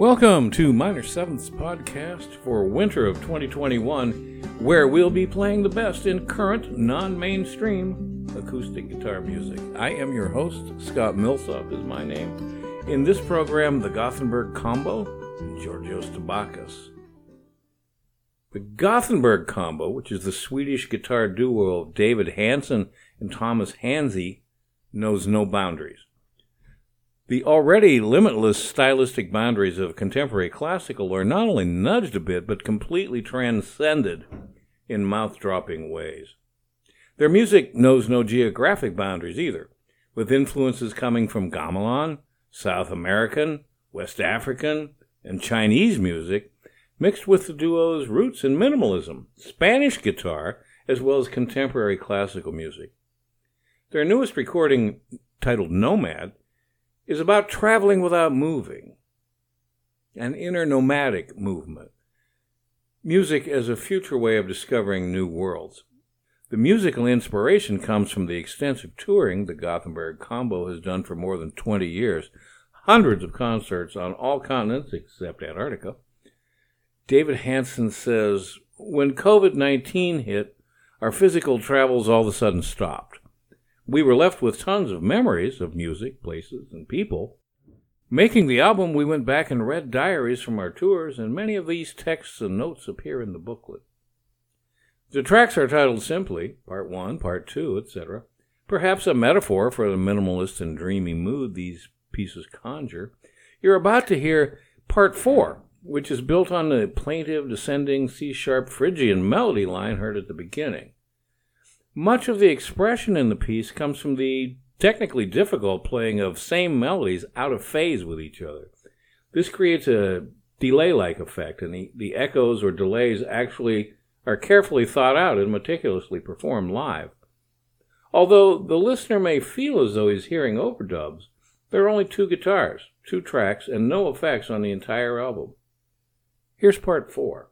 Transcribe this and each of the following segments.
Welcome to Minor Seventh's podcast for winter of 2021, where we'll be playing the best in current, non mainstream acoustic guitar music. I am your host, Scott Millsop is my name. In this program, the Gothenburg Combo Georgios Tabakis. The Gothenburg Combo, which is the Swedish guitar duo of David Hansson and Thomas Hansy, knows no boundaries. The already limitless stylistic boundaries of contemporary classical are not only nudged a bit, but completely transcended in mouth dropping ways. Their music knows no geographic boundaries either, with influences coming from gamelan, South American, West African, and Chinese music, mixed with the duo's roots in minimalism, Spanish guitar, as well as contemporary classical music. Their newest recording, titled Nomad, is about traveling without moving, an inner nomadic movement. Music as a future way of discovering new worlds. The musical inspiration comes from the extensive touring the Gothenburg Combo has done for more than 20 years, hundreds of concerts on all continents except Antarctica. David Hansson says, When COVID 19 hit, our physical travels all of a sudden stopped we were left with tons of memories of music, places, and people. Making the album, we went back and read diaries from our tours, and many of these texts and notes appear in the booklet. The tracks are titled simply Part 1, Part 2, etc., perhaps a metaphor for the minimalist and dreamy mood these pieces conjure. You're about to hear Part 4, which is built on the plaintive descending C sharp Phrygian melody line heard at the beginning. Much of the expression in the piece comes from the technically difficult playing of same melodies out of phase with each other. This creates a delay like effect, and the, the echoes or delays actually are carefully thought out and meticulously performed live. Although the listener may feel as though he's hearing overdubs, there are only two guitars, two tracks, and no effects on the entire album. Here's part four.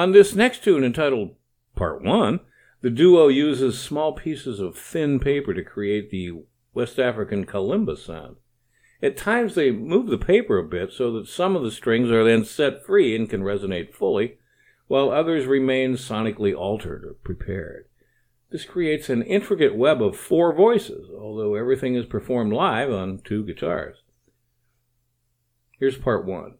On this next tune, entitled Part 1, the duo uses small pieces of thin paper to create the West African kalimba sound. At times, they move the paper a bit so that some of the strings are then set free and can resonate fully, while others remain sonically altered or prepared. This creates an intricate web of four voices, although everything is performed live on two guitars. Here's part one.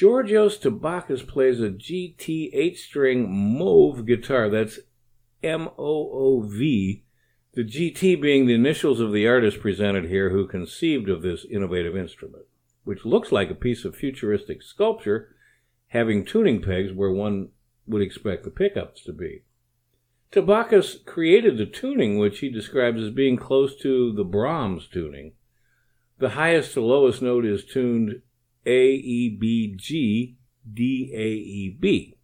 Georgios Tabakis plays a GT 8 string Moov guitar. That's M O O V. The GT being the initials of the artist presented here who conceived of this innovative instrument, which looks like a piece of futuristic sculpture having tuning pegs where one would expect the pickups to be. Tabakis created the tuning, which he describes as being close to the Brahms tuning. The highest to lowest note is tuned a, E, B, G, D, A, E, B.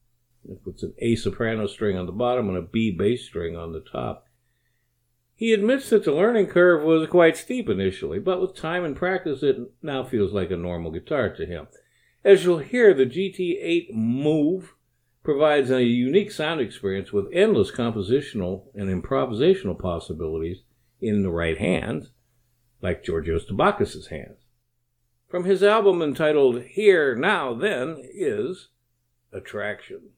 It puts an A soprano string on the bottom and a B bass string on the top. He admits that the learning curve was quite steep initially, but with time and practice, it now feels like a normal guitar to him. As you'll hear, the GT8 Moov provides a unique sound experience with endless compositional and improvisational possibilities in the right hands, like Georgios Tabakis' hands from his album entitled Here, Now, Then is Attraction.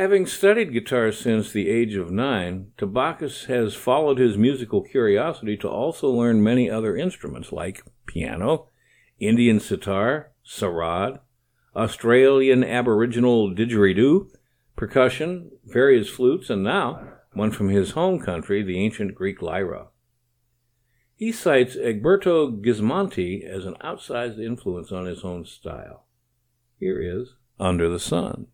Having studied guitar since the age of nine, Tabakis has followed his musical curiosity to also learn many other instruments like piano, Indian sitar, sarod, Australian Aboriginal didgeridoo, percussion, various flutes, and now one from his home country, the ancient Greek lyra. He cites Egberto Gismonti as an outsized influence on his own style. Here is Under the Sun.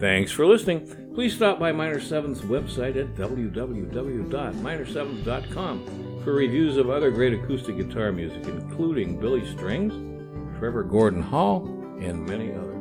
Thanks for listening. Please stop by Minor 7's website at www.minor7.com for reviews of other great acoustic guitar music, including Billy Strings, Trevor Gordon Hall, and many others.